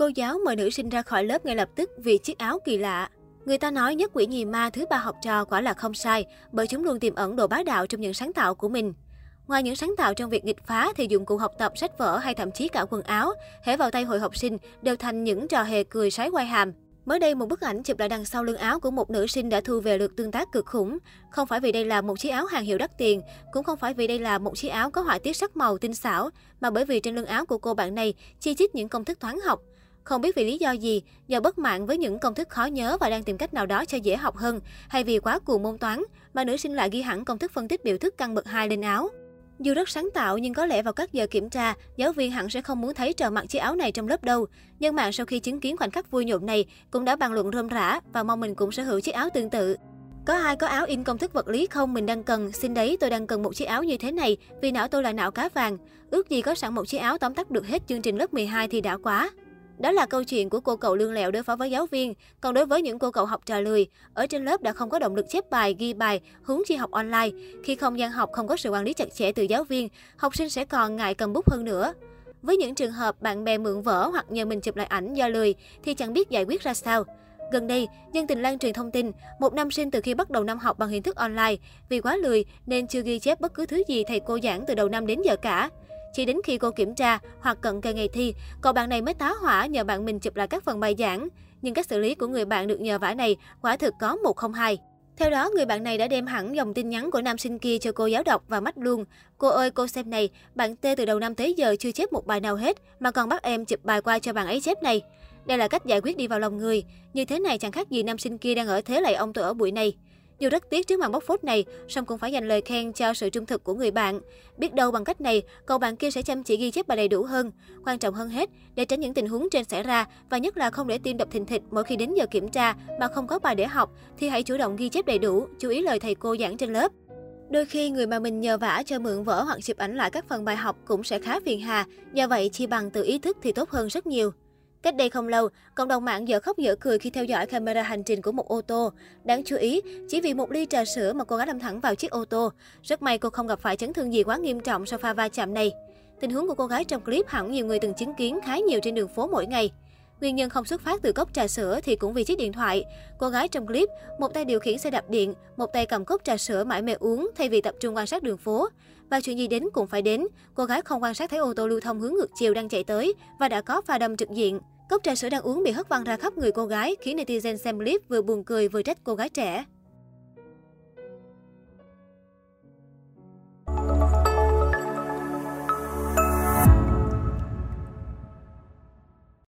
Cô giáo mời nữ sinh ra khỏi lớp ngay lập tức vì chiếc áo kỳ lạ. Người ta nói nhất quỷ nhì ma thứ ba học trò quả là không sai, bởi chúng luôn tiềm ẩn đồ bá đạo trong những sáng tạo của mình. Ngoài những sáng tạo trong việc nghịch phá thì dụng cụ học tập, sách vở hay thậm chí cả quần áo, hễ vào tay hội học sinh đều thành những trò hề cười sái quai hàm. Mới đây, một bức ảnh chụp lại đằng sau lưng áo của một nữ sinh đã thu về lượt tương tác cực khủng. Không phải vì đây là một chiếc áo hàng hiệu đắt tiền, cũng không phải vì đây là một chiếc áo có họa tiết sắc màu tinh xảo, mà bởi vì trên lưng áo của cô bạn này chi chít những công thức toán học. Không biết vì lý do gì, do bất mãn với những công thức khó nhớ và đang tìm cách nào đó cho dễ học hơn, hay vì quá cuồng môn toán, mà nữ sinh lại ghi hẳn công thức phân tích biểu thức căn bậc 2 lên áo. Dù rất sáng tạo nhưng có lẽ vào các giờ kiểm tra, giáo viên hẳn sẽ không muốn thấy trò mặc chiếc áo này trong lớp đâu. Nhân mạng sau khi chứng kiến khoảnh khắc vui nhộn này cũng đã bàn luận rôm rã và mong mình cũng sở hữu chiếc áo tương tự. Có ai có áo in công thức vật lý không mình đang cần, xin đấy tôi đang cần một chiếc áo như thế này vì não tôi là não cá vàng. Ước gì có sẵn một chiếc áo tóm tắt được hết chương trình lớp 12 thì đã quá. Đó là câu chuyện của cô cậu lương lẹo đối phó với giáo viên. Còn đối với những cô cậu học trò lười, ở trên lớp đã không có động lực chép bài, ghi bài, hướng chi học online. Khi không gian học không có sự quản lý chặt chẽ từ giáo viên, học sinh sẽ còn ngại cầm bút hơn nữa. Với những trường hợp bạn bè mượn vở hoặc nhờ mình chụp lại ảnh do lười thì chẳng biết giải quyết ra sao. Gần đây, dân tình lan truyền thông tin, một nam sinh từ khi bắt đầu năm học bằng hình thức online, vì quá lười nên chưa ghi chép bất cứ thứ gì thầy cô giảng từ đầu năm đến giờ cả. Chỉ đến khi cô kiểm tra hoặc cận kề ngày thi, cậu bạn này mới tá hỏa nhờ bạn mình chụp lại các phần bài giảng. Nhưng cách xử lý của người bạn được nhờ vả này quả thực có một không hai. Theo đó, người bạn này đã đem hẳn dòng tin nhắn của nam sinh kia cho cô giáo đọc và mắt luôn. Cô ơi, cô xem này, bạn T từ đầu năm tới giờ chưa chép một bài nào hết, mà còn bắt em chụp bài qua cho bạn ấy chép này. Đây là cách giải quyết đi vào lòng người. Như thế này chẳng khác gì nam sinh kia đang ở thế lại ông tôi ở buổi này. Dù rất tiếc trước màn bóc phốt này, song cũng phải dành lời khen cho sự trung thực của người bạn. Biết đâu bằng cách này, cậu bạn kia sẽ chăm chỉ ghi chép bài đầy đủ hơn. Quan trọng hơn hết, để tránh những tình huống trên xảy ra và nhất là không để tim đập thình thịch mỗi khi đến giờ kiểm tra mà không có bài để học, thì hãy chủ động ghi chép đầy đủ, chú ý lời thầy cô giảng trên lớp. Đôi khi người mà mình nhờ vả cho mượn vở hoặc chụp ảnh lại các phần bài học cũng sẽ khá phiền hà, do vậy chi bằng tự ý thức thì tốt hơn rất nhiều. Cách đây không lâu, cộng đồng mạng dở khóc dở cười khi theo dõi camera hành trình của một ô tô. Đáng chú ý, chỉ vì một ly trà sữa mà cô gái đâm thẳng vào chiếc ô tô. Rất may cô không gặp phải chấn thương gì quá nghiêm trọng sau pha va chạm này. Tình huống của cô gái trong clip hẳn nhiều người từng chứng kiến khá nhiều trên đường phố mỗi ngày. Nguyên nhân không xuất phát từ cốc trà sữa thì cũng vì chiếc điện thoại. Cô gái trong clip, một tay điều khiển xe đạp điện, một tay cầm cốc trà sữa mãi mê uống thay vì tập trung quan sát đường phố. Và chuyện gì đến cũng phải đến, cô gái không quan sát thấy ô tô lưu thông hướng ngược chiều đang chạy tới và đã có pha đâm trực diện. Cốc trà sữa đang uống bị hất văng ra khắp người cô gái, khiến netizen xem clip vừa buồn cười vừa trách cô gái trẻ.